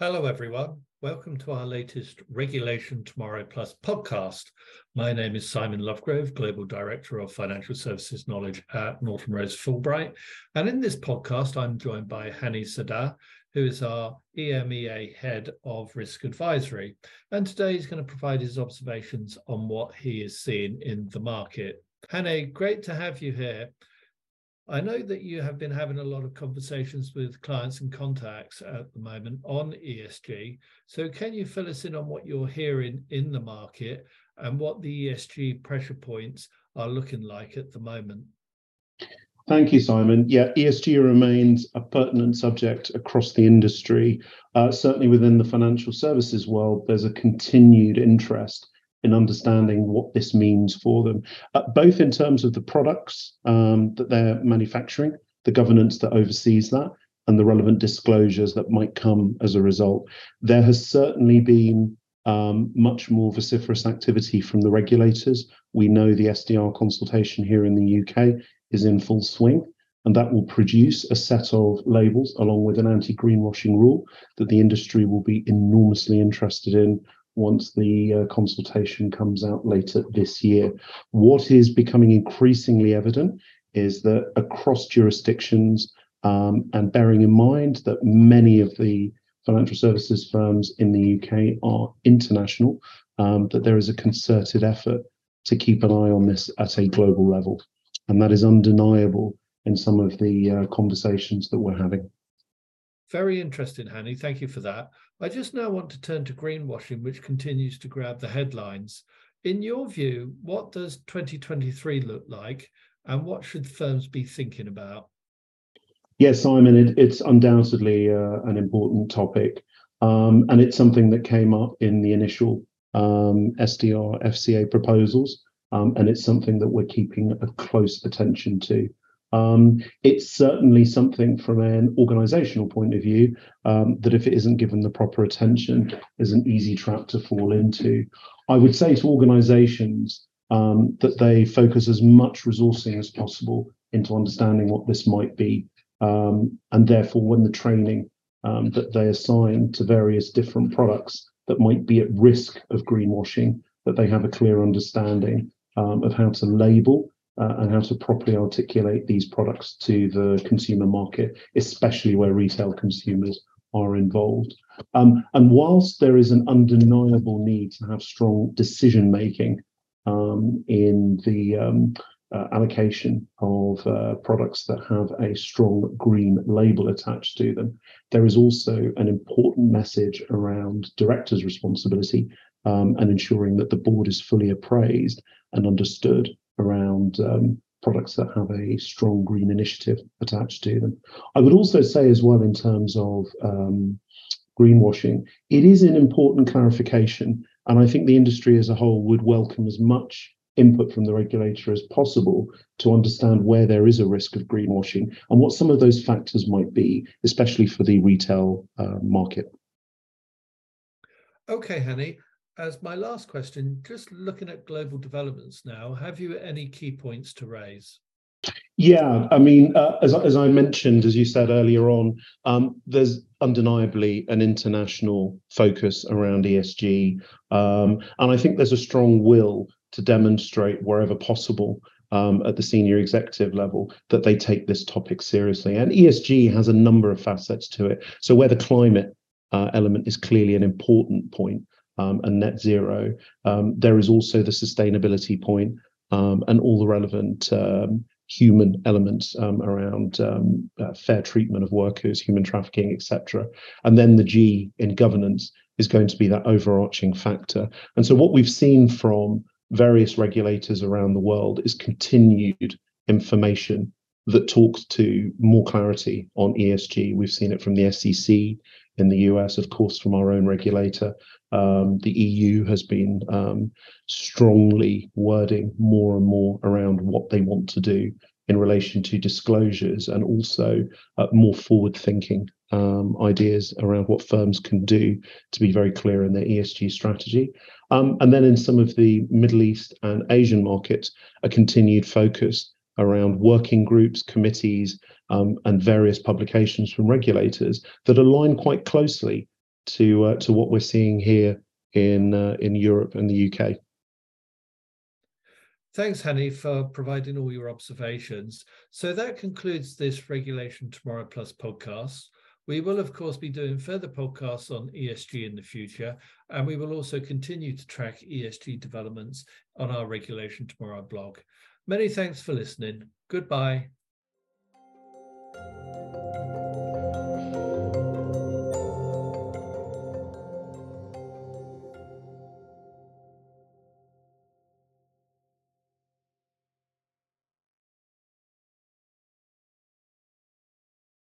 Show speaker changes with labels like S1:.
S1: Hello, everyone. Welcome to our latest Regulation Tomorrow Plus podcast. My name is Simon Lovegrove, Global Director of Financial Services Knowledge at Norton Rose Fulbright. And in this podcast, I'm joined by Haney Saadah, who is our EMEA Head of Risk Advisory. And today he's going to provide his observations on what he is seeing in the market. Haney, great to have you here. I know that you have been having a lot of conversations with clients and contacts at the moment on ESG. So, can you fill us in on what you're hearing in the market and what the ESG pressure points are looking like at the moment?
S2: Thank you, Simon. Yeah, ESG remains a pertinent subject across the industry. Uh, certainly within the financial services world, there's a continued interest in understanding what this means for them, uh, both in terms of the products um, that they're manufacturing, the governance that oversees that, and the relevant disclosures that might come as a result. There has certainly been um, much more vociferous activity from the regulators. We know the SDR consultation here in the UK is in full swing, and that will produce a set of labels along with an anti greenwashing rule that the industry will be enormously interested in once the uh, consultation comes out later this year. What is becoming increasingly evident is that across jurisdictions, um, and bearing in mind that many of the financial services firms in the UK are international, um, that there is a concerted effort to keep an eye on this at a global level. And that is undeniable in some of the uh, conversations that we're having.
S1: Very interesting, Haney. Thank you for that. I just now want to turn to greenwashing, which continues to grab the headlines. In your view, what does 2023 look like and what should firms be thinking about?
S2: Yes, Simon, it, it's undoubtedly uh, an important topic. Um, and it's something that came up in the initial um, SDR FCA proposals. Um, and it's something that we're keeping a close attention to. Um, it's certainly something from an organizational point of view um, that if it isn't given the proper attention is an easy trap to fall into. I would say to organizations um, that they focus as much resourcing as possible into understanding what this might be. Um, and therefore, when the training um, that they assign to various different products that might be at risk of greenwashing, that they have a clear understanding um, of how to label and how to properly articulate these products to the consumer market, especially where retail consumers are involved. Um, and whilst there is an undeniable need to have strong decision making um, in the um, uh, allocation of uh, products that have a strong green label attached to them, there is also an important message around directors' responsibility um, and ensuring that the board is fully appraised and understood around um, products that have a strong green initiative attached to them. I would also say, as well, in terms of um, greenwashing, it is an important clarification. And I think the industry as a whole would welcome as much input from the regulator as possible to understand where there is a risk of greenwashing and what some of those factors might be, especially for the retail uh, market.
S1: Okay, Haney as my last question, just looking at global developments now, have you any key points to raise?
S2: Yeah, I mean, uh, as, as I mentioned, as you said earlier on, um, there's undeniably an international focus around ESG. Um, and I think there's a strong will to demonstrate wherever possible um, at the senior executive level that they take this topic seriously. And ESG has a number of facets to it. So, where the climate uh, element is clearly an important point, and net zero. Um, there is also the sustainability point, um, and all the relevant um, human elements um, around um, uh, fair treatment of workers, human trafficking, etc. And then the G in governance is going to be that overarching factor. And so what we've seen from various regulators around the world is continued information that talks to more clarity on ESG. We've seen it from the SEC in the US, of course, from our own regulator, um, the EU has been um, strongly wording more and more around what they want to do in relation to disclosures and also uh, more forward thinking um, ideas around what firms can do to be very clear in their ESG strategy. Um, and then in some of the Middle East and Asian markets, a continued focus around working groups, committees, um, and various publications from regulators that align quite closely to uh, to what we're seeing here in uh, in Europe and the UK.
S1: Thanks, Haney, for providing all your observations. So that concludes this Regulation Tomorrow Plus podcast. We will, of course, be doing further podcasts on ESG in the future, and we will also continue to track ESG developments on our Regulation Tomorrow blog. Many thanks for listening. Goodbye.